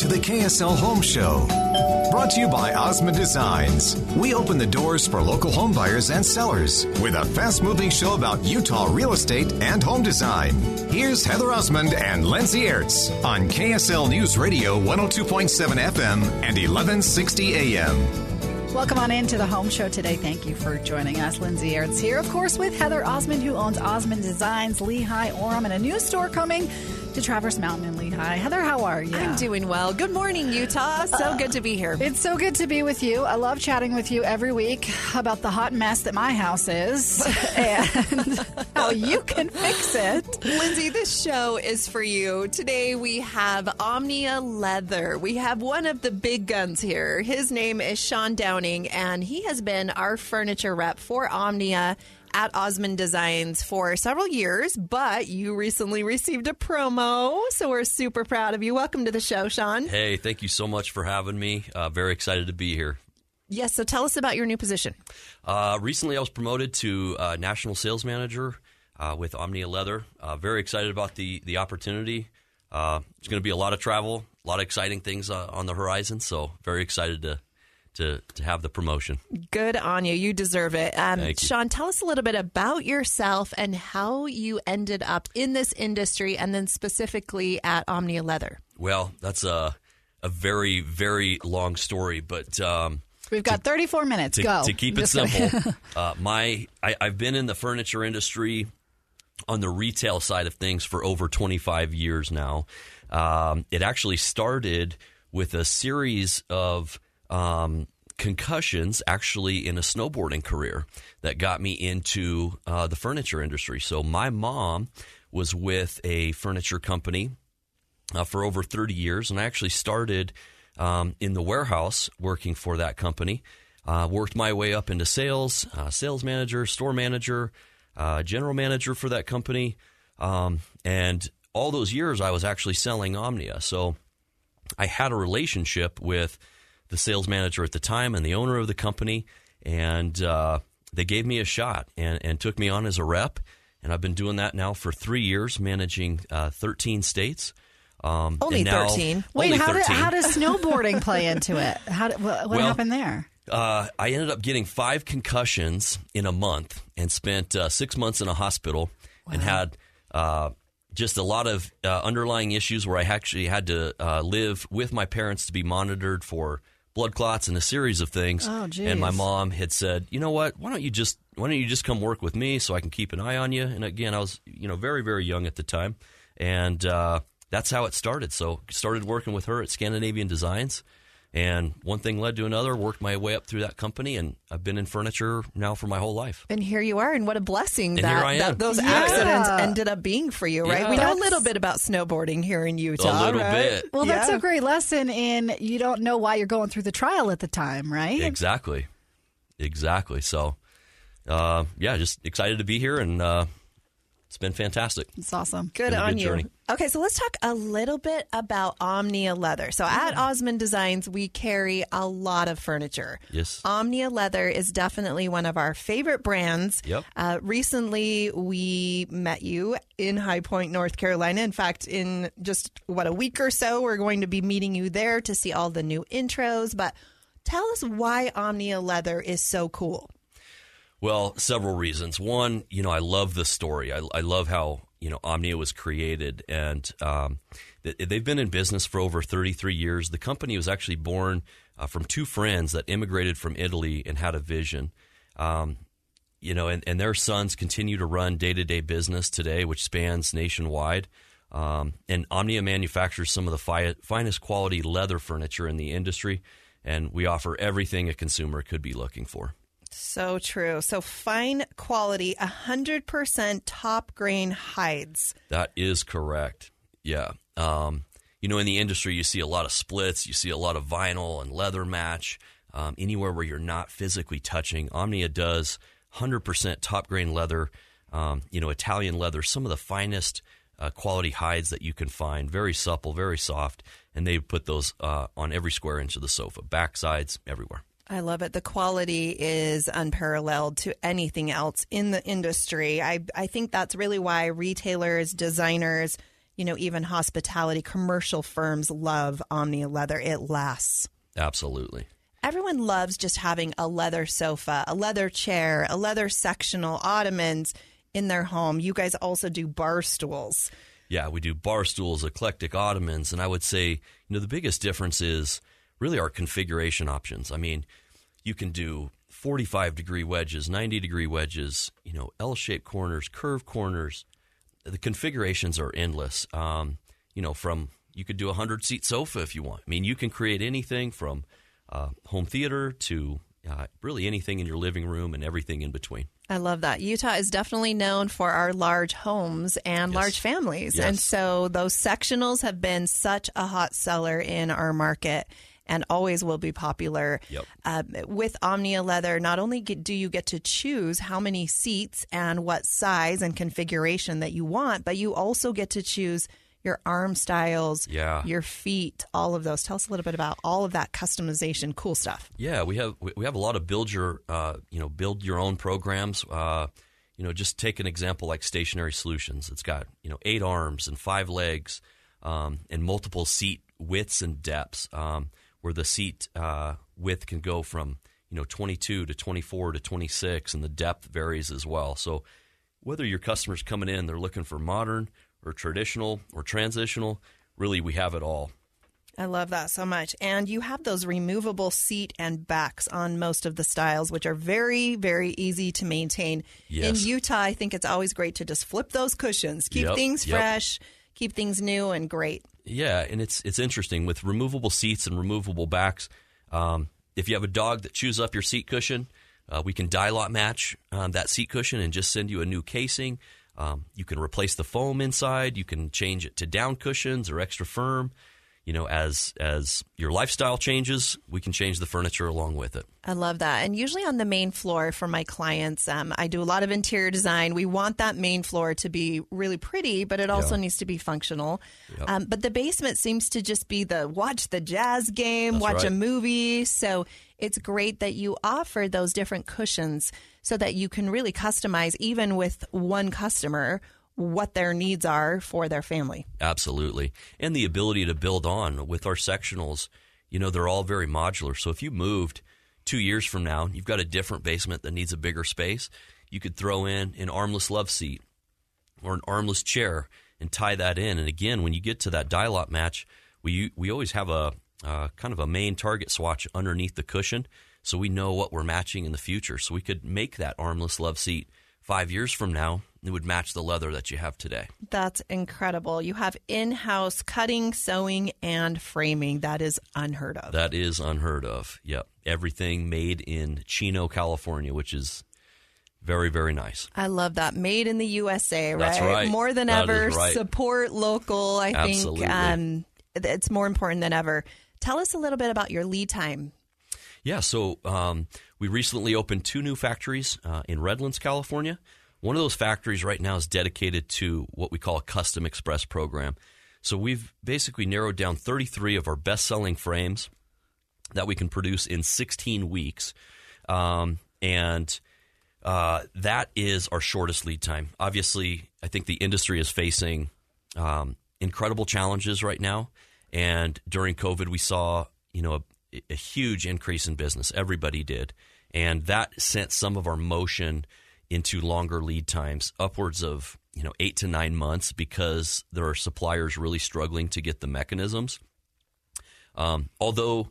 To the KSL Home Show. Brought to you by Osmond Designs. We open the doors for local home buyers and sellers with a fast moving show about Utah real estate and home design. Here's Heather Osmond and Lindsay Ertz on KSL News Radio 102.7 FM and 1160 AM. Welcome on into the home show today. Thank you for joining us. Lindsay Ertz here, of course, with Heather Osmond, who owns Osmond Designs, Lehi, Orem, and a new store coming to Traverse Mountain in Lehi. Heather, how are you? I'm doing well. Good morning, Utah. So uh, good to be here. It's so good to be with you. I love chatting with you every week about the hot mess that my house is and how you can fix it. Lindsay, this show is for you. Today we have Omnia Leather. We have one of the big guns here. His name is Sean Downing, and he has been our furniture rep for Omnia at Osmond Designs for several years, but you recently received a promo, so we're super proud of you. Welcome to the show, Sean. Hey, thank you so much for having me. Uh, very excited to be here. Yes, so tell us about your new position. Uh, recently, I was promoted to uh, national sales manager uh, with Omnia Leather. Uh, very excited about the the opportunity. Uh, there's going to be a lot of travel, a lot of exciting things on the horizon. So very excited to to, to have the promotion. Good on you. You deserve it. Um, Thank you. Sean, tell us a little bit about yourself and how you ended up in this industry and then specifically at Omnia Leather. Well, that's a, a very, very long story, but. Um, We've got to, 34 minutes. To, Go. To keep it simple, uh, my I, I've been in the furniture industry on the retail side of things for over 25 years now. Um, it actually started with a series of um, concussions actually in a snowboarding career that got me into uh, the furniture industry. So my mom was with a furniture company uh, for over 30 years, and I actually started um, in the warehouse working for that company. Uh, worked my way up into sales, uh, sales manager, store manager, uh, general manager for that company, um, and all those years I was actually selling Omnia. So I had a relationship with the sales manager at the time and the owner of the company, and uh, they gave me a shot and, and took me on as a rep. And I've been doing that now for three years, managing uh, 13 states. Um, only now, 13. Wait, how, 13. Did, how does snowboarding play into it? How did, what, what well, happened there? Uh, I ended up getting five concussions in a month and spent uh, six months in a hospital wow. and had uh, just a lot of uh, underlying issues where I actually had to uh, live with my parents to be monitored for blood clots and a series of things. Oh, and my mom had said, "You know what? Why don't you just why don't you just come work with me so I can keep an eye on you?" And again, I was you know very very young at the time, and uh, that's how it started. So started working with her at Scandinavian Designs and one thing led to another, worked my way up through that company, and I've been in furniture now for my whole life. And here you are, and what a blessing and that, that those yeah. accidents ended up being for you, right? Yeah. We know a little bit about snowboarding here in Utah. A little right? bit. Well, yeah. that's a great lesson in you don't know why you're going through the trial at the time, right? Exactly. Exactly. So, uh, yeah, just excited to be here and uh, it's been fantastic. It's awesome. Good on good you. Journey. Okay, so let's talk a little bit about Omnia Leather. So at Osmond Designs, we carry a lot of furniture. Yes. Omnia Leather is definitely one of our favorite brands. Yep. Uh, recently, we met you in High Point, North Carolina. In fact, in just what a week or so, we're going to be meeting you there to see all the new intros. But tell us why Omnia Leather is so cool. Well, several reasons. One, you know, I love the story. I, I love how you know Omnia was created, and um, they've been in business for over 33 years. The company was actually born uh, from two friends that immigrated from Italy and had a vision. Um, you know, and, and their sons continue to run day to day business today, which spans nationwide. Um, and Omnia manufactures some of the fi- finest quality leather furniture in the industry, and we offer everything a consumer could be looking for. So true. So fine quality, 100% top grain hides. That is correct. Yeah. Um, you know, in the industry, you see a lot of splits, you see a lot of vinyl and leather match. Um, anywhere where you're not physically touching, Omnia does 100% top grain leather, um, you know, Italian leather, some of the finest uh, quality hides that you can find. Very supple, very soft, and they put those uh, on every square inch of the sofa, back sides, everywhere. I love it. The quality is unparalleled to anything else in the industry. I, I think that's really why retailers, designers, you know, even hospitality, commercial firms love Omni leather. It lasts. Absolutely. Everyone loves just having a leather sofa, a leather chair, a leather sectional, ottomans in their home. You guys also do bar stools. Yeah, we do bar stools, eclectic ottomans, and I would say, you know, the biggest difference is really our configuration options. I mean, you can do 45 degree wedges, 90 degree wedges, you know, L shaped corners, curved corners. The configurations are endless. Um, you know, from you could do a 100 seat sofa if you want. I mean, you can create anything from uh, home theater to uh, really anything in your living room and everything in between. I love that. Utah is definitely known for our large homes and Yes. large families. Yes. And so those sectionals have been such a hot seller in our market and always will be popular. Yep. Um, with Omnia Leather, not only get, do you get to choose how many seats and what size and configuration that you want, but you also get to choose your arm styles, Yeah. your feet, all of those. Tell us a little bit about all of that customization, cool stuff. Yeah, we have we have a lot of build your uh, you know build your own programs. Uh, you know, just take an example like Stationary Solutions. It's got you know eight arms and five legs, um, and multiple seat widths and depths. Um, where the seat uh, width can go from you know 22 to 24 to 26, and the depth varies as well. So whether your customer's coming in, they're looking for modern or traditional or transitional. Really, we have it all. I love that so much. And you have those removable seat and backs on most of the styles, which are very, very easy to maintain. Yes. In Utah, I think it's always great to just flip those cushions, keep Yep, things yep. fresh, keep things new and great. Yeah, and it's it's interesting with removable seats and removable backs. Um, if you have a dog that chews up your seat cushion, uh, we can dye lot match um, that seat cushion and just send you a new casing. Um, you can replace the foam inside. You can change it to down cushions or extra firm. You know, as as your lifestyle changes, we can change the furniture along with it. I love that. And usually on the main floor for my clients, um, I do a lot of interior design. We want that main floor to be really pretty, but it also Yeah. needs to be functional. Yep. Um, but the basement seems to just be the watch the jazz game, That's watch a movie. So it's great that you offer those different cushions so that you can really customize, even with one customer, what their needs are for their family. Absolutely. And the ability to build on with our sectionals, you know, they're all very modular. So if you moved two years from now, and you've got a different basement that needs a bigger space, you could throw in an armless love seat or an armless chair and tie that in. And again, when you get to that dye lot match, we we always have a uh, kind of a main target swatch underneath the cushion, so we know what we're matching in the future. So we could make that armless love seat five years from now. It would match the leather that you have today. That's incredible. You have in house cutting, sewing, and framing. That is unheard of. That is unheard of. Yep. Everything made in Chino, California, which is very, very nice. I love that. Made in the USA, right? That's right. More than That ever, right. support local. I Absolutely. think um, it's more important than ever. Tell us a little bit about your lead time. Yeah, so um, we recently opened two new factories uh, in Redlands, California. One of those factories right now is dedicated to what we call a custom express program. So we've basically narrowed down 33 of our best selling frames that we can produce in 16 weeks. Um, and uh, that is our shortest lead time. Obviously, I think the industry is facing um, incredible challenges right now. And during COVID, we saw you know a, a huge increase in business. Everybody did, and that sent some of our motion into longer lead times, upwards of you know eight to nine months, because there are suppliers really struggling to get the mechanisms. Um, although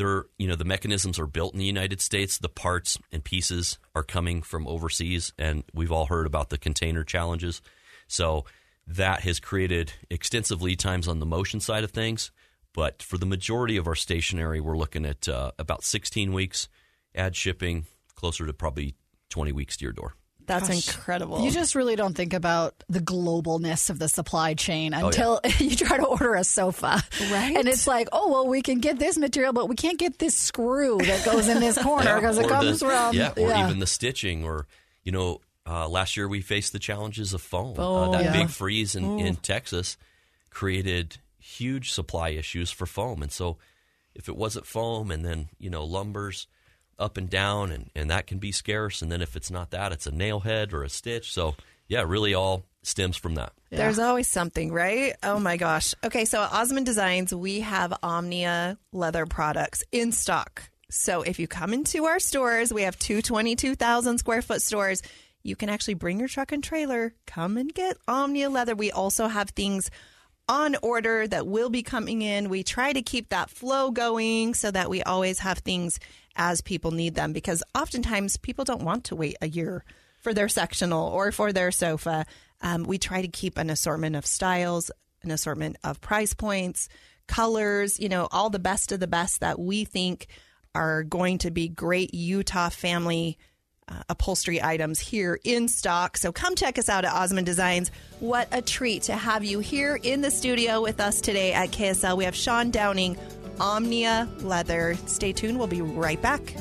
they're you know the mechanisms are built in the United States. The parts and pieces are coming from overseas, and we've all heard about the container challenges. So that has created extensive lead times on the motion side of things. But for the majority of our stationary, we're looking at uh, about 16 weeks. Add shipping closer to probably 20 weeks to your door. That's incredible. You just really don't think about the globalness of the supply chain Oh, yeah. until you try to order a sofa. Right. And it's like, oh, well, we can get this material, but we can't get this screw that goes in this corner because it or comes the, from. yeah, or even the stitching, or you know, uh, last year we faced the challenges of foam. Uh, that yeah. big freeze in, in Texas created huge supply issues for foam, and so if it wasn't foam, and then you know lumbers up and down, and and that can be scarce, and then if it's not that, it's a nail head or a stitch. So yeah, really all stems from that. There's always something, right? Oh my gosh. Okay, so at Osmond Designs, we have Omnia leather products in stock. So if you come into our stores, we have two 22,000 square foot stores. You can actually bring your truck and trailer, come and get Omnia leather. We also have things on order that will be coming in. We try to keep that flow going so that we always have things as people need them because oftentimes people don't want to wait a year for their sectional or for their sofa. Um, we try to keep an assortment of styles, an assortment of price points, colors, you know, all the best of the best that we think are going to be great Utah family uh, upholstery items here in stock. So come check us out at Osmond Designs. What a treat to have you here in the studio with us today at KSL. We have Sean Downing, Omnia Leather. Stay tuned. We'll be right back.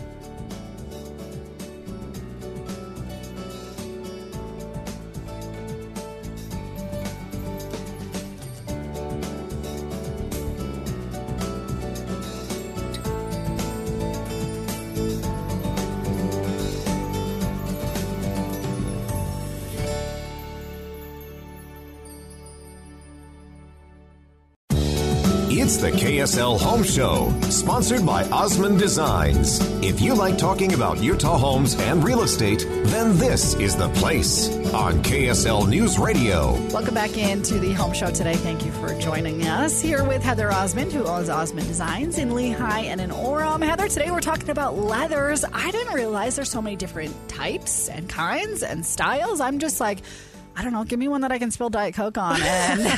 The KSL Home Show, sponsored by Osmond Designs. If you like talking about Utah homes and real estate, then this is the place on KSL News Radio. Welcome back into the home show today. Thank you for joining us here with Heather Osmond, who owns Osmond Designs in Lehi and in Orem. Heather, today we're talking about leathers. I didn't realize there's so many different types and kinds and styles. I'm just like, I don't know. Give me one that I can spill Diet Coke on and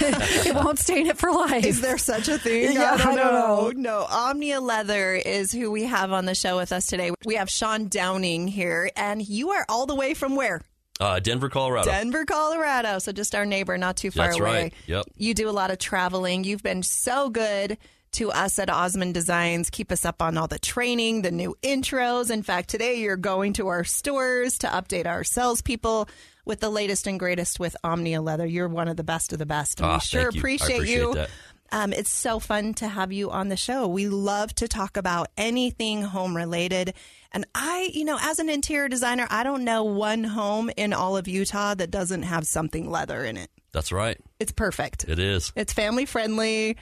it won't stain it for life. Is there such a thing? Yeah, I don't know. No, Omnia Leather is who we have on the show with us today. We have Sean Downing here, and you are all the way from where? Uh, Denver, Colorado. Denver, Colorado. So just our neighbor, not too far That's away. right. Yep. You do a lot of traveling. You've been so good to us at Osmond Designs. Keep us up on all the training, the new intros. In fact, today you're going to our stores to update our salespeople with the latest and greatest with Omnia Leather. You're one of the best of the best. And Ah, we sure you. Appreciate, appreciate you. Um, it's so fun to have you on the show. We love to talk about anything home related. And I, you know, as an interior designer, I don't know one home in all of Utah that doesn't have something leather in it. That's right. It's perfect. It is. It's family friendly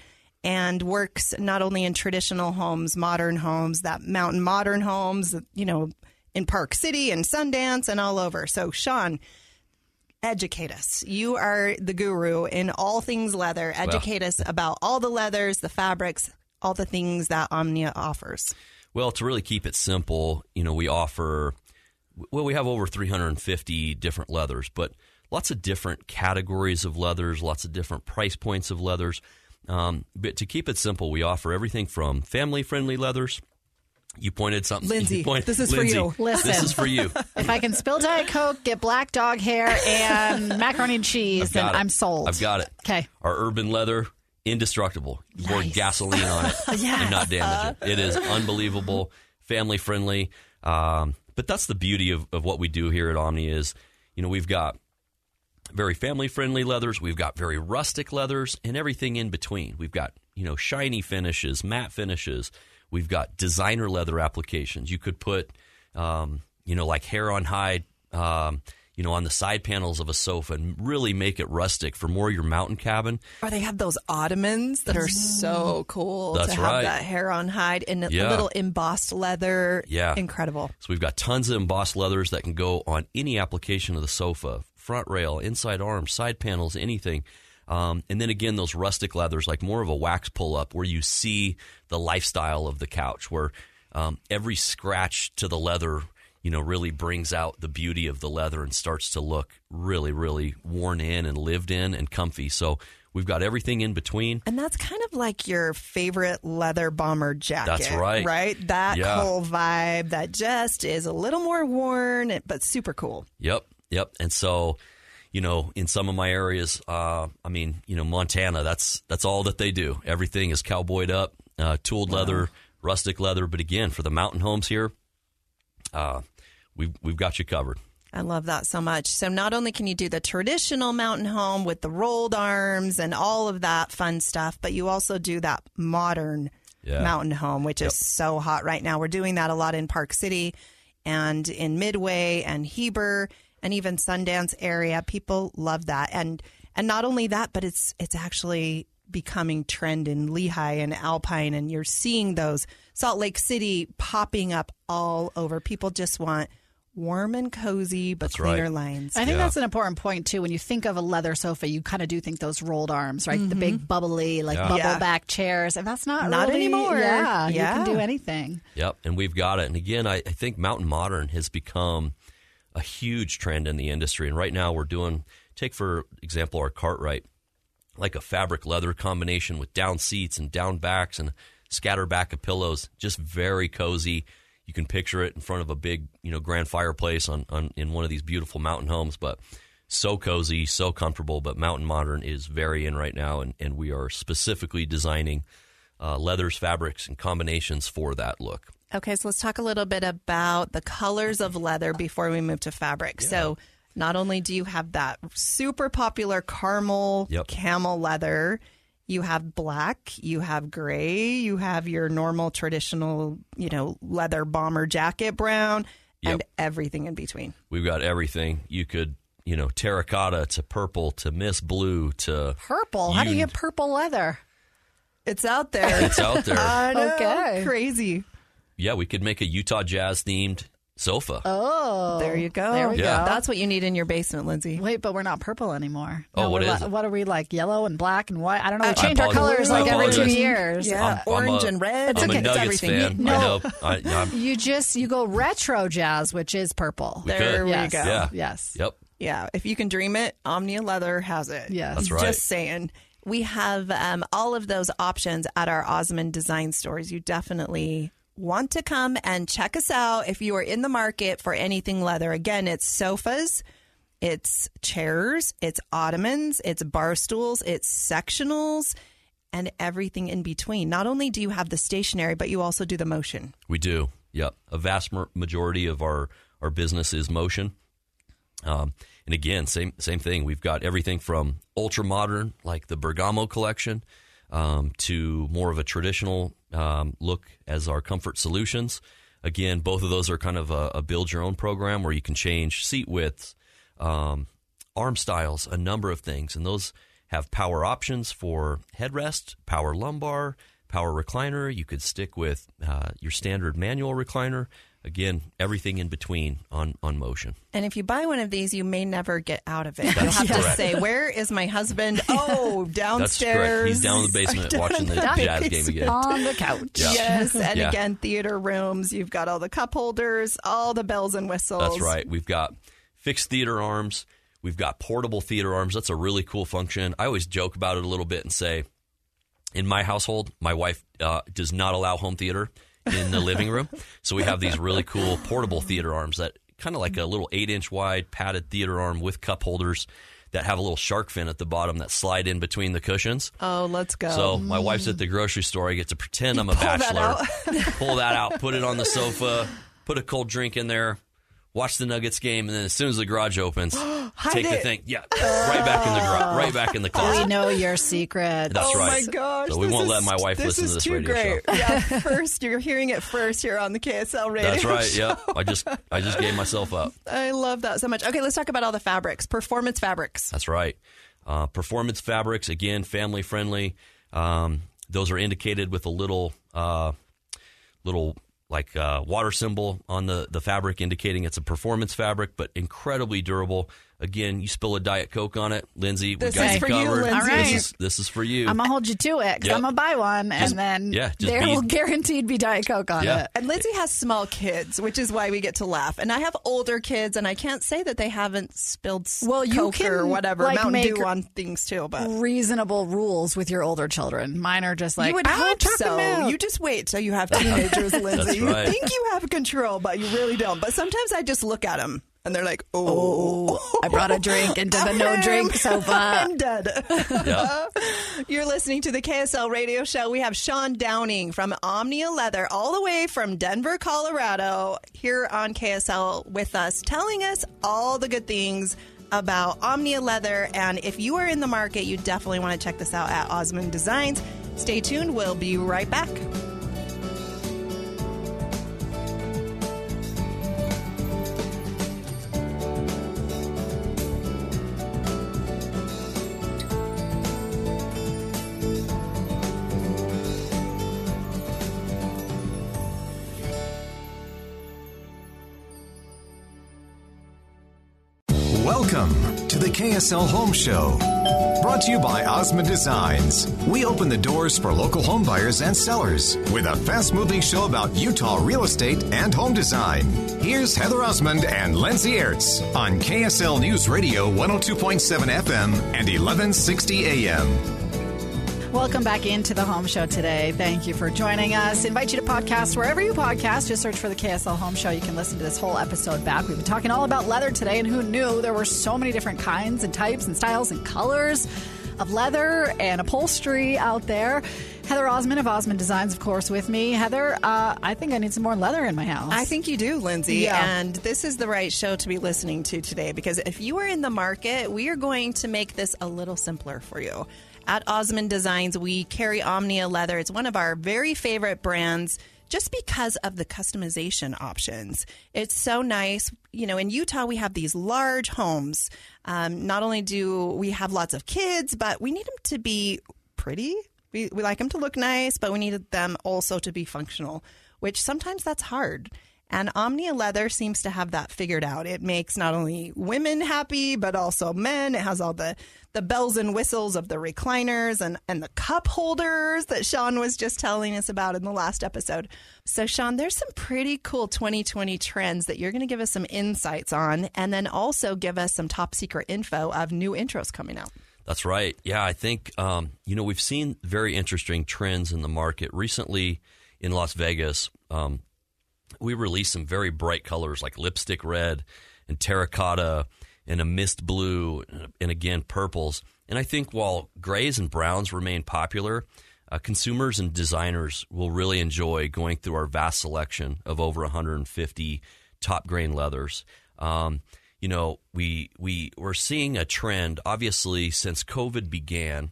and works not only in traditional homes, modern homes, that mountain modern homes, you know, in Park City and Sundance and all over. So, Sean, educate us. You are the guru in all things leather. Educate us about all the leathers, the fabrics, all the things that Omnia offers. Well, to really keep it simple, you know, we offer, well, we have over 350 different leathers, but lots of different categories of leathers, lots of different price points of leathers. Um, but to keep it simple, we offer everything from family friendly leathers. You pointed something. Lindsay, you pointed- this is for you. Listen. This is for you. if I can spill Diet Coke, get black dog hair, and macaroni and cheese, I've then got it. I'm sold. I've got it. Okay. Our urban leather, indestructible. You pour gasoline on it and not damage it. It is unbelievable, family friendly. Um, but that's the beauty of, of what we do here at Omni is, you know, we've got very family friendly leathers, we've got very rustic leathers, and everything in between. We've got you know shiny finishes, matte finishes. We've got designer leather applications. You could put, um, you know, like hair on hide. Um, you know, on the side panels of a sofa and really make it rustic for more your mountain cabin. Or they have those ottomans that are so cool That's to have right. that hair on hide in a Yeah. little embossed leather. Yeah. Incredible. So we've got tons of embossed leathers that can go on any application of the sofa, front rail, inside arms, side panels, anything. Um, and then again, those rustic leathers, like more of a wax pull up, where you see the lifestyle of the couch, where um, every scratch to the leather, you know, really brings out the beauty of the leather and starts to look really, really worn in and lived in and comfy. So we've got everything in between. And that's kind of like your favorite leather bomber jacket. That's right. Right? That Yeah. whole vibe that just is a little more worn, but super cool. Yep, yep. And so, you know, in some of my areas, uh, I mean, you know, Montana, that's that's all that they do. Everything is cowboyed up, uh, tooled leather, rustic leather. But again, for the mountain homes here, uh, we've we've got you covered. I love that so much. So not only can you do the traditional mountain home with the rolled arms and all of that fun stuff, but you also do that modern Yeah. mountain home, which is so hot right now. We're doing that a lot in Park City and in Midway and Heber and even Sundance area. People love that. And and not only that, but it's it's actually becoming trend in Lehi and Alpine and you're seeing those Salt Lake City popping up all over. People just want warm and cozy but That's right. cleaner lines. I think Yeah. that's an important point too. When you think of a leather sofa, you kind of do think those rolled arms, right? The big mm-hmm. bubbly, like Yeah. bubble Yeah. back chairs, and that's not Not really- anymore. Yeah, you can do anything. Yep, and we've got it. And again, I, I think Mountain Modern has become a huge trend in the industry. And right now, we're doing take for example our Cartwright, like a fabric leather combination with down seats and down backs and scatter back of pillows. Just very cozy. You can picture it in front of a big, you know, grand fireplace on, on in one of these beautiful mountain homes, but so cozy, so comfortable. But Mountain Modern is very in right now, and, and we are specifically designing uh, leathers, fabrics, and combinations for that look. Okay, so let's talk a little bit about the colors of leather before we move to fabric. So, not only do you have that super popular caramel Yep. camel leather, you have black, you have gray, you have your normal traditional, you know, leather bomber jacket brown, and Yep. everything in between. We've got everything. You could, you know, terracotta to purple to mist blue to Purple. How do you You- get purple leather? It's out there. it's out there. I know, Okay. crazy. Yeah, we could make a Utah Jazz themed sofa. Oh, There you go. There we Yeah. go. That's what you need in your basement, Lindsay. Wait, but we're not purple anymore. Oh, No, what we're li- What are we like? Yellow and black and white? I don't know. We I change our colors I like every two years. Yeah, I'm- I'm orange a- and red. I'm it's a Nuggets everything. fan. You- I No. know. I, I'm, You just you go retro jazz, which is purple. We There could. we yes. go. Yeah. Yes. Yep. Yeah, if you can dream it, Omnia Leather has it. Yes. That's right. Just saying. We have um, all of those options at our Osmond Design stores. You definitely want to come and check us out if you are in the market for anything leather. Again, it's sofas, it's chairs, it's ottomans, it's bar stools, it's sectionals, and everything in between. Not only do you have the stationary, but you also do the motion. We do. Yep. A vast majority of our, our business is motion. Um, and again, same same thing. We've got everything from ultra modern, like the Bergamo collection, um, to more of a traditional um, look as our comfort solutions. Again, both of those are kind of a, a build your own program where you can change seat widths, um, arm styles, a number of things, and those have power options for headrest, power lumbar, power recliner. You could stick with uh, your standard manual recliner. Again, everything in between on on motion. And if you buy one of these, you may never get out of it. You'll That's have to say, "Where is my husband?" Oh, That's downstairs. correct. He's down in the basement Down watching the the Jazz game again. On the couch. Yeah. Yes, and Yeah. again, theater rooms. You've got all the cup holders, all the bells and whistles. That's right. We've got fixed theater arms. We've got portable theater arms. That's a really cool function. I always joke about it a little bit and say, in my household, my wife uh, does not allow home theater in the living room. So we have these really cool portable theater arms that kind of like a little eight inch wide padded theater arm with cup holders that have a little shark fin at the bottom that slide in between the cushions. Oh, let's go. So my wife's at the grocery store. I get to pretend I'm a pull that bachelor. pull that out, put it on the sofa, put a cold drink in there, watch the Nuggets game, and then as soon as the garage opens, take the thing, yeah, right back in the garage, right back in the closet. We know your secret. That's oh right. my gosh! So we won't is- let my wife listen is to this too radio great. show. Yeah, first you're hearing it first here on the KSL radio. That's right. show. Yep. I just I just gave myself up. I love that so much. Okay, let's talk about all the fabrics, performance fabrics. That's right. Uh, performance fabrics, again, family friendly. Um, those are indicated with a little, uh, little like uh, water symbol on the, the fabric indicating it's a performance fabric, but incredibly durable. Again, you spill a Diet Coke on it, Lindsay. We This got is you for you, covered. Lindsay. All right. This is this is for you. I'm gonna hold you to it because Yep. I'm gonna buy one, and then yeah, just there be- will guaranteed be Diet Coke on Yeah. it. And Lindsay has small kids, which is why we get to laugh. And I have older kids, and I can't say that they haven't spilled s- Well, you Coke can, or whatever like, Mountain make- Dew on things too. But Reasonable rules with your older children. Mine are just like you would "Ah, hope so. milk." You just wait till you have teenagers, Lindsay. You right. think you have control, but you really don't. But sometimes I just look at them, and they're like, oh. "Oh, I brought a drink into the no drink sofa. I'm dead." yeah. You're listening to the KSL radio show. We have Sean Downing from Omnia Leather, all the way from Denver, Colorado, here on KSL with us, telling us all the good things about Omnia Leather. And if you are in the market, you definitely want to check this out at Osmond Designs. Stay tuned. We'll be right back. KSL Home Show. Brought to you by Osmond Designs. We open the doors for local home buyers and sellers with a fast moving show about Utah real estate and home design. Here's Heather Osmond and Lindsay Ertz on KSL News Radio 102.7 FM and 1160 AM. Welcome back into the Home Show today. Thank you for joining us. Invite you to podcast wherever you podcast. Just search for the KSL Home Show. You can listen to this whole episode back. We've been talking all about leather today, and who knew there were so many different kinds and types and styles and colors of leather and upholstery out there. Heather Osmond of Osmond Designs, of course, with me. Heather, uh, I think I need some more leather in my house. I think you do, Lindsay. Yeah. And this is the right show to be listening to today because if you are in the market, we are going to make this a little simpler for you. At Osmond Designs, we carry Omnia Leather. It's one of our very favorite brands just because of the customization options. It's so nice. You know, in Utah, we have these large homes. Um, not only do we have lots of kids, but we need them to be pretty. We, we like them to look nice, but we need them also to be functional, which sometimes that's hard. And Omnia Leather seems to have that figured out. It makes not only women happy, but also men. It has all the, the bells and whistles of the recliners and, and the cup holders that Sean was just telling us about in the last episode. So, Sean, there's some pretty cool 2020 trends that you're going to give us some insights on, and then also give us some top secret info of new intros coming out. That's right. Yeah, I think um, you know we've seen very interesting trends in the market recently in Las Vegas. Um, we released some very bright colors like lipstick red and terracotta and a mist blue and, again purples. And I think while grays and browns remain popular, uh, consumers and designers will really enjoy going through our vast selection of over 150 top grain leathers. Um, you know, we we we're seeing a trend. Obviously, since COVID began,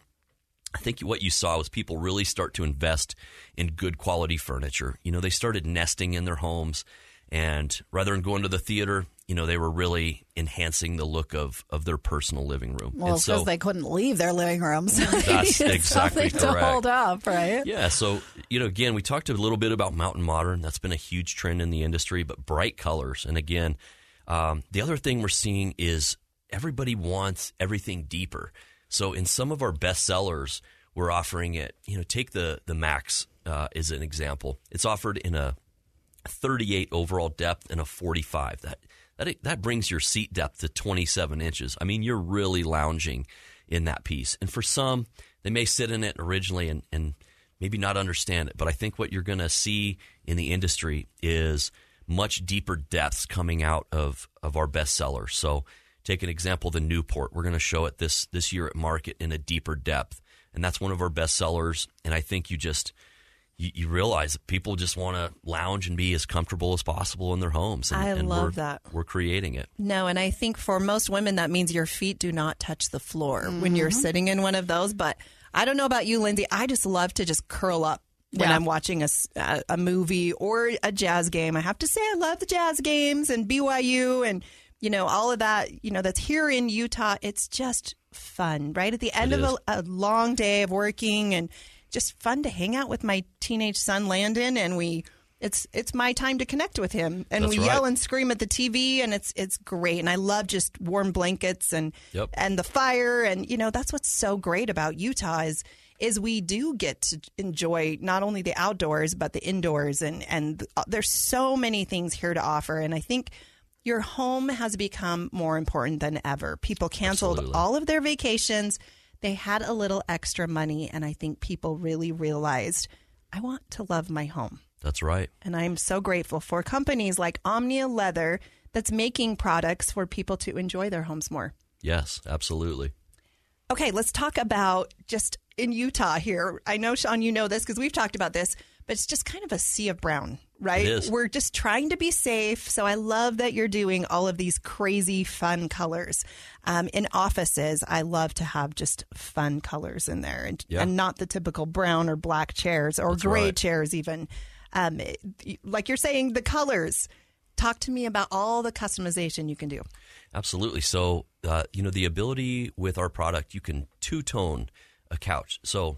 I think what you saw was people really start to invest in good quality furniture. You know, they started nesting in their homes, and rather than going to the theater, you know, they were really enhancing the look of of their personal living room. Well, because they couldn't leave their living rooms. That's exactly something to correct. hold up, right? Yeah, so you know, again, we talked a little bit about mountain modern. That's been a huge trend in the industry, but bright colors. And again, um, the other thing we're seeing is everybody wants everything deeper. So in some of our best sellers, we're offering it. You know, take the the Max uh, as an example. It's offered in a 38 overall depth and a 45. That that that brings your seat depth to 27 inches. I mean, you're really lounging in that piece. And for some, they may sit in it originally and, and maybe not understand it. But I think what you're going to see in the industry is much deeper depths coming out of, of our best sellers. So take an example, the Newport. We're going to show it this, this year at market in a deeper depth. And that's one of our best sellers. And I think you just, you, you realize that people just want to lounge and be as comfortable as possible in their homes. And, I and love we're, that. We're creating it. No, and I think for most women, that means your feet do not touch the floor when you're mm-hmm. sitting in one of those. But I don't know about you, Lindsay. I just love to just curl up when Yeah. I'm watching a, a movie or a jazz game. I have to say, I love the jazz games and BYU and, you know, all of that, you know, that's here in Utah. It's just fun, right? At the end It of a, a long day of working and just fun to hang out with my teenage son, Landon, and we it's it's my time to connect with him, and That's we yell and scream at the TV, and it's it's great. And I love just warm blankets and Yep. and the fire, and you know that's what's so great about Utah is is we do get to enjoy not only the outdoors but the indoors, and and uh, there's so many things here to offer, and I think. Your home has become more important than ever. People canceled Absolutely. all of their vacations. They had a little extra money, and I think people really realized, I want to love my home. That's right. And I'm so grateful for companies like Omnia Leather that's making products for people to enjoy their homes more. Yes, absolutely. Okay, let's talk about just in Utah here. I know, Sean, you know this because we've talked about this, but it's just kind of a sea of brown, right? We're just trying to be safe. So I love that you're doing all of these crazy, fun colors. Um, in offices, I love to have just fun colors in there and, Yeah. and not the typical brown or black chairs or That's gray right. chairs, even. Um, it- like you're saying, the colors. Talk to me about all the customization you can do. Absolutely. So, uh, you know, the ability with our product, you can two tone a couch. So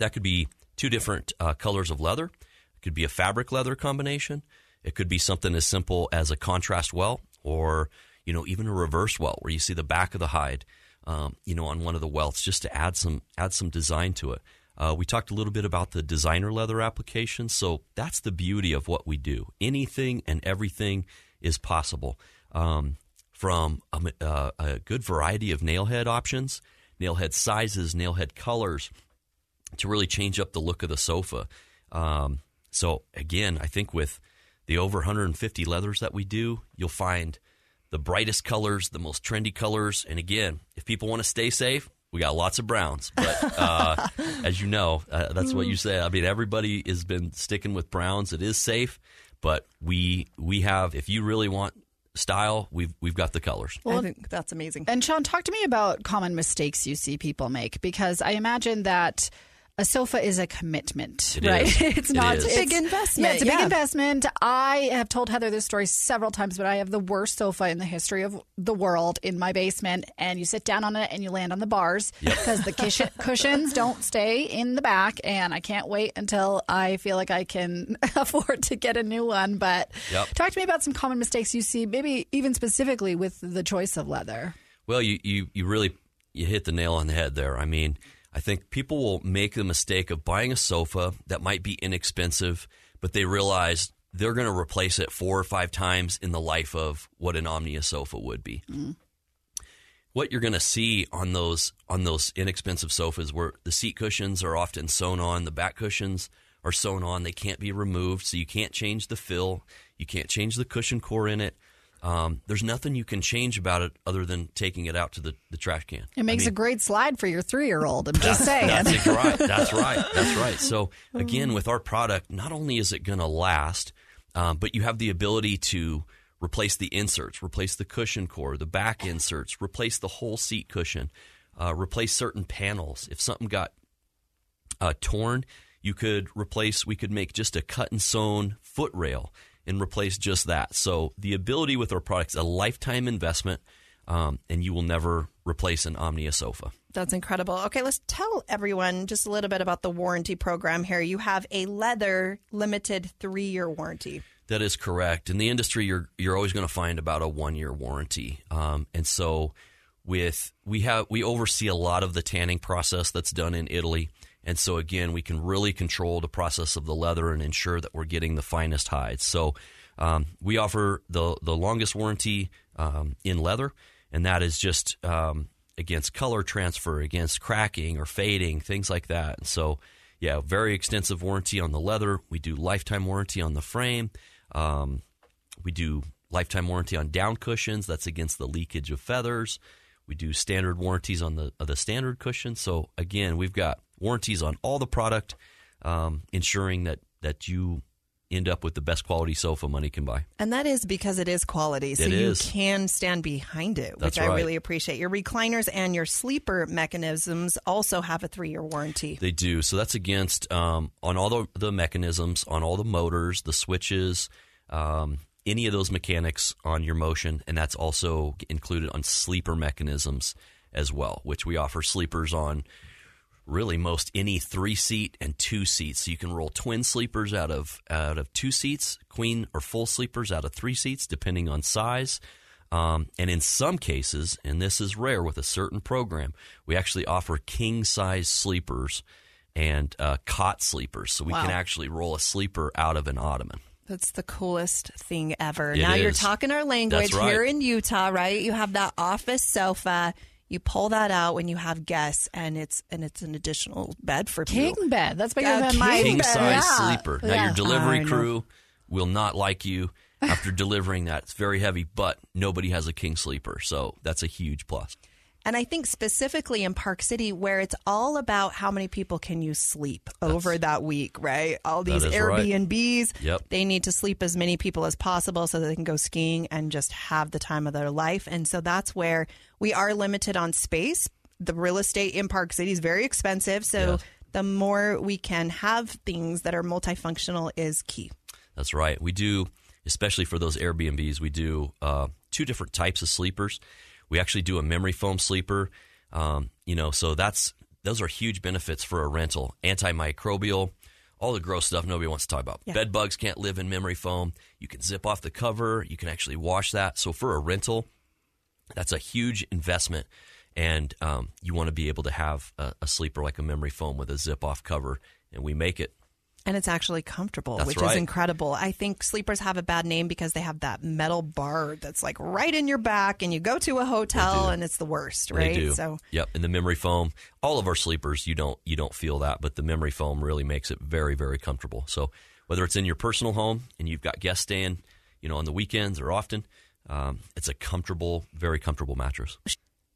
that could be two different uh, colors of leather. It could be a fabric leather combination. It could be something as simple as a contrast welt or, you know, even a reverse welt where you see the back of the hide, um, you know, on one of the welts just to add some, add some design to it. Uh, we talked a little bit about the designer leather application. So that's the beauty of what we do. Anything and everything is possible. Um, from a, uh, a good variety of nailhead options, nailhead sizes, nailhead colors, to really change up the look of the sofa. Um, so again, I think with the over 150 leathers that we do, you'll find the brightest colors, the most trendy colors, and again, if people want to stay safe, we got lots of browns. But uh, as you know, uh, that's what you say. I mean, everybody has been sticking with browns. It is safe, but we we have. If you really want style, we've we've got the colors. Well, I think that's amazing. And Sean, talk to me about common mistakes you see people make because I imagine that a sofa is a commitment, It right? is. It's not is. It's a big investment, Yeah, it's a big yeah. investment. I have told Heather this story several times, but I have the worst sofa in the history of the world in my basement. And you sit down on it and you land on the bars because the cushion, cushions don't stay in the back. And I can't wait until I feel like I can afford to get a new one. But Yep. talk to me about some common mistakes you see, maybe even specifically with the choice of leather. Well, you, you, you really you hit the nail on the head there. I mean, I think people will make the mistake of buying a sofa that might be inexpensive, but they realize they're going to replace it four or five times in the life of what an Omnia sofa would be. Mm-hmm. What you're going to see on those on those inexpensive sofas, where the seat cushions are often sewn on, the back cushions are sewn on, they can't be removed, so you can't change the fill, you can't change the cushion core in it. Um, there's nothing you can change about it other than taking it out to the, the trash can. It makes I mean, a great slide for your three year old. I'm just saying. That's right. That's right. That's right. So again, with our product, not only is it going to last, um, but you have the ability to replace the inserts, replace the cushion core, the back inserts, replace the whole seat cushion, uh, replace certain panels. If something got uh, torn, you could replace. We could make just a cut and sewn foot rail and replace just that. So the ability with our products, a lifetime investment, um, and you will never replace an Omnia sofa. That's incredible. Okay, let's tell everyone just a little bit about the warranty program here. You have a leather limited three year warranty. That is correct. In the industry, you're you're always going to find about a one year warranty, um, and so with we have we oversee a lot of the tanning process that's done in Italy, and so again, we can really control the process of the leather and ensure that we're getting the finest hides. So um, we offer the the longest warranty um, in leather, and that is just um, against color transfer, against cracking or fading, things like that. And so yeah, very extensive warranty on the leather. We do lifetime warranty on the frame. Um, we do lifetime warranty on down cushions. That's against the leakage of feathers. We do standard warranties on the the standard cushion. So again, we've got warranties on all the product, um, ensuring that that you end up with the best quality sofa money can buy. And that is because it is quality. So you can stand behind it, which That's I right. really appreciate. Your recliners and your sleeper mechanisms also have a three year warranty. They do. So that's against um, on all the, the mechanisms, on all the motors, the switches, um, any of those mechanics on your motion, and that's also included on sleeper mechanisms as well, which we offer sleepers on really most any three seat and two seats. So you can roll twin sleepers out of out of two seats, queen or full sleepers out of three seats, depending on size. Um, and in some cases, and this is rare with a certain program, we actually offer king size sleepers and uh, cot sleepers. So we Wow. can actually roll a sleeper out of an ottoman. That's the coolest thing ever. It now you're talking our language right. here in Utah, right? You have that office sofa. You pull that out when you have guests, and it's and it's an additional bed for people. King you. bed. That's bigger Yeah, than my king king bed. size Yeah. sleeper. Now Yeah. your delivery crew will not like you after delivering that. It's very heavy, but nobody has a king sleeper, so that's a huge plus. And I think specifically in Park City, where it's all about how many people can you sleep over that week, right? All these is right. Airbnbs, Yep. they need to sleep as many people as possible so that they can go skiing and just have the time of their life. And so that's where we are limited on space. The real estate in Park City is very expensive. So Yes. the more we can have things that are multifunctional is key. That's right. We do, especially for those Airbnbs, we do uh, two different types of sleepers. We actually do a memory foam sleeper. Um, you know, so that's those are huge benefits for a rental. Antimicrobial, all the gross stuff nobody wants to talk about. Yeah. Bed bugs can't live in memory foam. You can zip off the cover. You can actually wash that. So for a rental, that's a huge investment. And um, you want to be able to have a, a sleeper like a memory foam with a zip off cover, and we make it And it's actually comfortable, That's which is incredible. I think sleepers have a bad name because they have that metal bar that's like right in your back, and you go to a hotel and it's the worst, right? They do. So yep, and the memory foam. All of our sleepers, you don't you don't feel that, but the memory foam really makes it very very comfortable. So whether it's in your personal home and you've got guests staying, you know, on the weekends or often, um, it's a comfortable, very comfortable mattress.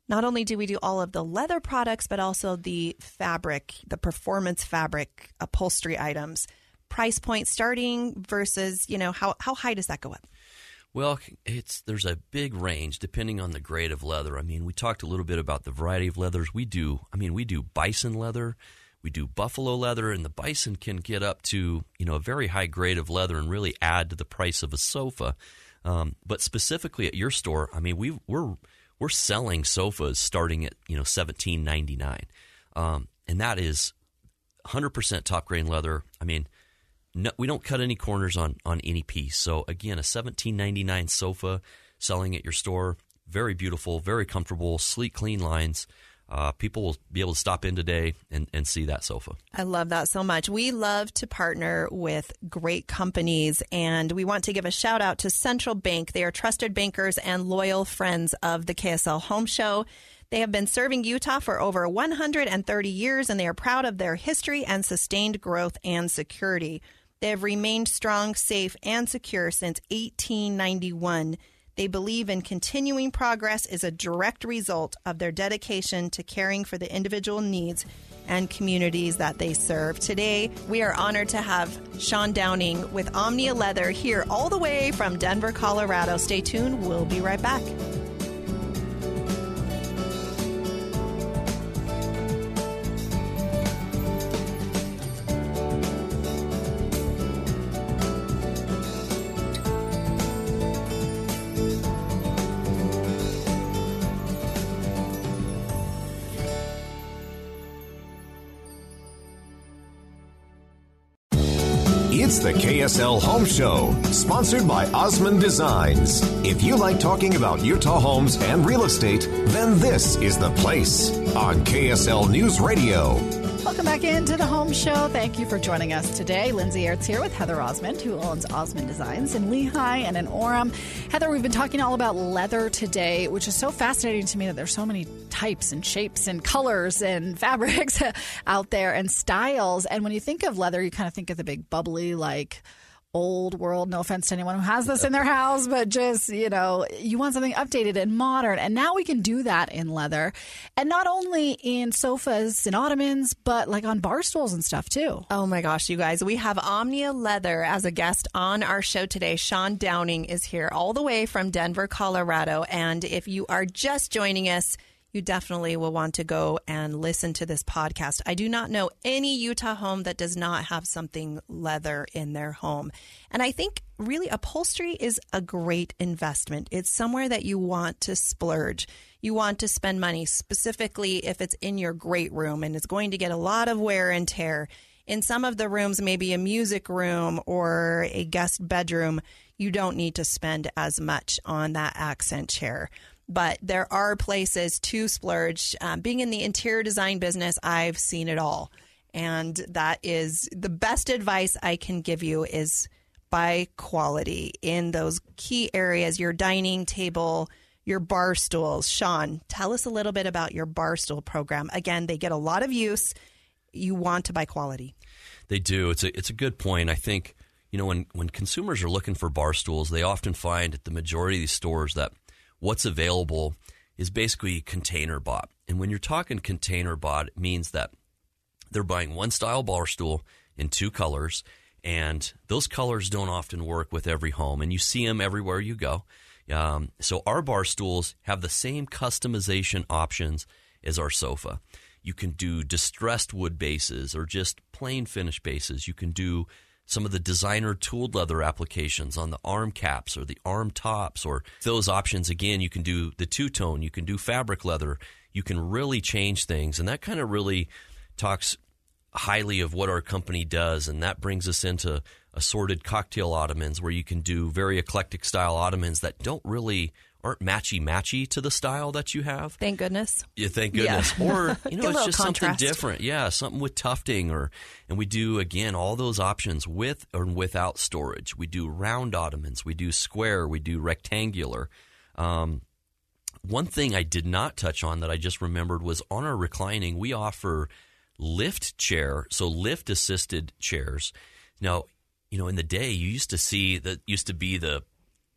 Not only do we do all of the leather products, but also the fabric, the performance fabric upholstery items. Price point starting versus, you know, how, how high does that go up? Well, it's there's a big range depending on the grade of leather. I mean, we talked a little bit about the variety of leathers. We do, I mean, we do bison leather, we do buffalo leather, and the bison can get up to you know a very high grade of leather and really add to the price of a sofa. Um, but specifically at your store, I mean, we we're we're selling sofas starting at you know seventeen ninety nine, um, and that is 100% top grain leather. I mean, no, we don't cut any corners on on any piece. So again, a 17.99 sofa selling at your store, very beautiful, very comfortable, sleek, clean lines. Uh, people will be able to stop in today and, and see that sofa. I love that so much. We love to partner with great companies, and we want to give a shout out to Central Bank. They are trusted bankers and loyal friends of the KSL Home Show. They have been serving Utah for over 130 years, and they are proud of their history and sustained growth and security. They have remained strong, safe, and secure since 1891. They believe in continuing progress is a direct result of their dedication to caring for the individual needs and communities that they serve. Today, we are honored to have Sean Downing with Omnia Leather here all the way from Denver, Colorado. Stay tuned, we'll be right back. It's the KSL Home Show, sponsored by Osmond Designs. If you like talking about Utah homes and real estate, then this is the place on KSL News Radio. Welcome back into the home show. Thank you for joining us today. Lindsay Aerts here with Heather Osmond, who owns Osmond Designs in Lehi and in Orem. Heather, we've been talking all about leather today, which is so fascinating to me that there's so many types and shapes and colors and fabrics out there and styles. And when you think of leather, you kind of think of the big bubbly, like old world. No offense to anyone who has this in their house, but just, you know, you want something updated and modern. And now we can do that in leather. And not only in sofas and ottomans, but like on bar stools and stuff too. Oh my gosh, you guys. We have Omnia Leather as a guest on our show today. Sean Downing is here all the way from Denver, Colorado. And if you are just joining us, you definitely will want to go and listen to this podcast. I do not know any Utah home that does not have something leather in their home. And I think really upholstery is a great investment. It's somewhere that you want to splurge. You want to spend money, specifically if it's in your great room and it's going to get a lot of wear and tear. In some of the rooms, maybe a music room or a guest bedroom, you don't need to spend as much on that accent chair but there are places to splurge. Um, being in the interior design business, I've seen it all. And that is the best advice I can give you is buy quality in those key areas, your dining table, your bar stools. Sean, tell us a little bit about your bar stool program. Again, they get a lot of use. You want to buy quality. They do. It's a it's a good point. I think you know when when consumers are looking for bar stools, they often find at the majority of these stores that what's available is basically container bought. And when you're talking container bought, it means that they're buying one style bar stool in two colors, and those colors don't often work with every home, and you see them everywhere you go. Um, so our bar stools have the same customization options as our sofa. You can do distressed wood bases or just plain finish bases. You can do some of the designer tooled leather applications on the arm caps or the arm tops or those options. Again you can do the two tone you can do fabric leather you can really change things. And that kind of really talks highly of what our company does. And that brings us into assorted cocktail ottomans where you can do very eclectic style ottomans that don't really aren't matchy matchy to the style that you have. Thank goodness. Yeah, thank goodness. Yeah. Or you know, it's just contrast. something different. Yeah, something with tufting, or and we do again all those options with or without storage. We do round ottomans. We do square. We do rectangular. Um, one thing I did not touch on that I just remembered was on our reclining, we offer lift chair, so lift assisted chairs. Now, you know, in the day, you used to see that used to be the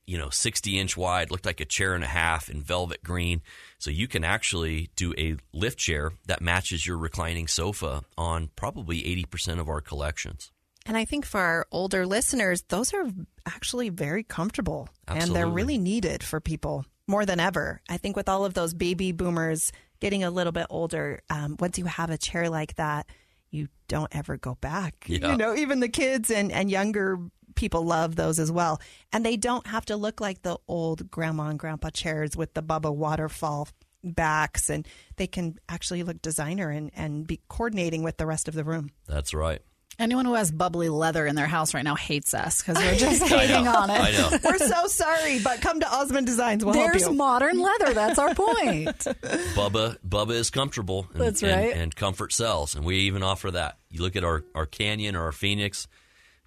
you know, 60 inch wide, looked like a chair and a half in velvet green. So you can actually do a lift chair that matches your reclining sofa on probably 80% of our collections. And I think for our older listeners, those are actually very comfortable Absolutely. and they're really needed for people more than ever. I think with all of those baby boomers getting a little bit older, um, once you have a chair like that, you don't ever go back. Yeah. You know, even the kids and, and younger people love those as well. And they don't have to look like the old grandma and grandpa chairs with the Bubba waterfall backs and they can actually look designer and, and be coordinating with the rest of the room. That's right. Anyone who has bubbly leather in their house right now hates us because we're just hating on it. I know. We're so sorry, but come to Osmond Designs. We'll There's help you. modern leather. That's our point. Bubba Bubba is comfortable. And, That's and- right. And, comfort sells, and we even offer that. You look at our, our Canyon or our Phoenix.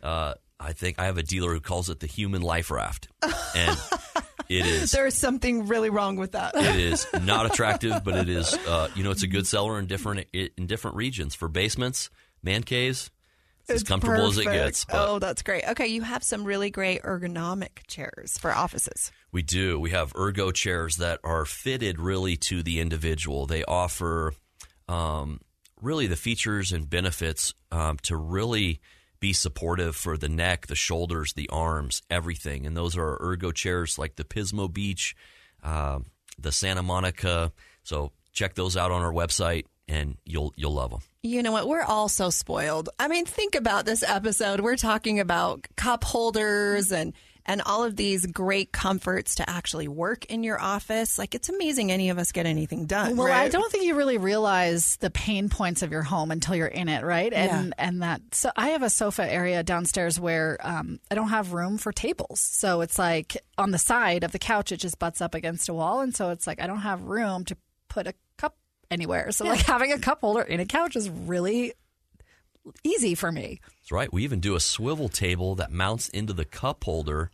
Uh, I think I have a dealer who calls it the human life raft, and it is. There's something really wrong with that. It is not attractive, but it is. Uh, you know, it's a good seller in different in different regions for basements, man caves. It's, as comfortable as it gets. But Oh, that's great. Okay, you have some really great ergonomic chairs for offices. We do. We have ergo chairs that are fitted really to the individual. They offer um, really the features and benefits um, to really be supportive for the neck, the shoulders, the arms, everything. And those are ergo chairs like the Pismo Beach, um, the Santa Monica. So check those out on our website, and you'll you'll love them. You know what? We're all so spoiled. I mean, think about this episode. We're talking about cup holders and and all of these great comforts to actually work in your office. Like it's amazing any of us get anything done. Well, right? I don't think you really realize the pain points of your home until you're in it, right? And Yeah. and that so I have a sofa area downstairs where um, I don't have room for tables, so it's like on the side of the couch, it just butts up against a wall, and so it's like I don't have room to put a cup anywhere. So like having a cup holder in a couch is really easy for me. That's right. We even do a swivel table that mounts into the cup holder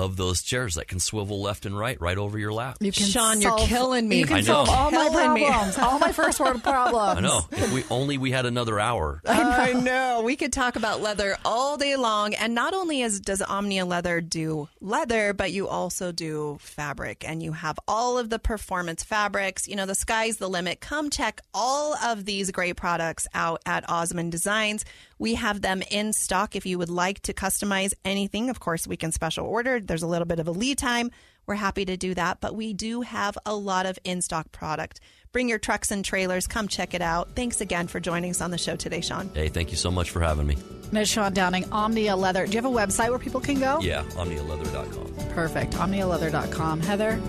of those chairs that can swivel left and right, right over your lap. You can Sean, you're killing me. You can I know. solve all my Killing me. problems, all my first world problems. I know. If we only we had another hour. I know. We could talk about leather all day long. And not only is, does Omnia Leather do leather, but you also do fabric and you have all of the performance fabrics. You know, the sky's the limit. Come check all of these great products out at Osmond Designs. We have them in stock if you would like to customize anything. Of course, we can special order. There's a little bit of a lead time, we're happy to do that. But we do have a lot of in stock product. Bring your trucks and trailers. Come check it out. Thanks again for joining us on the show today, Sean. Hey, thank you so much for having me. Ms. Sean Downing, Omnia Leather. Do you have a website where people can go? Yeah, omnialeather.com. Perfect. OmniaLeather.com. Heather,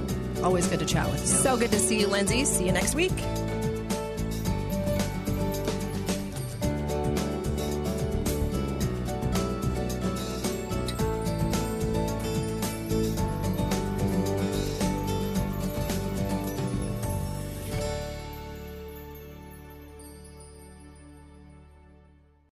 always good to chat with you. So good to see you, Lindsay. See you next week.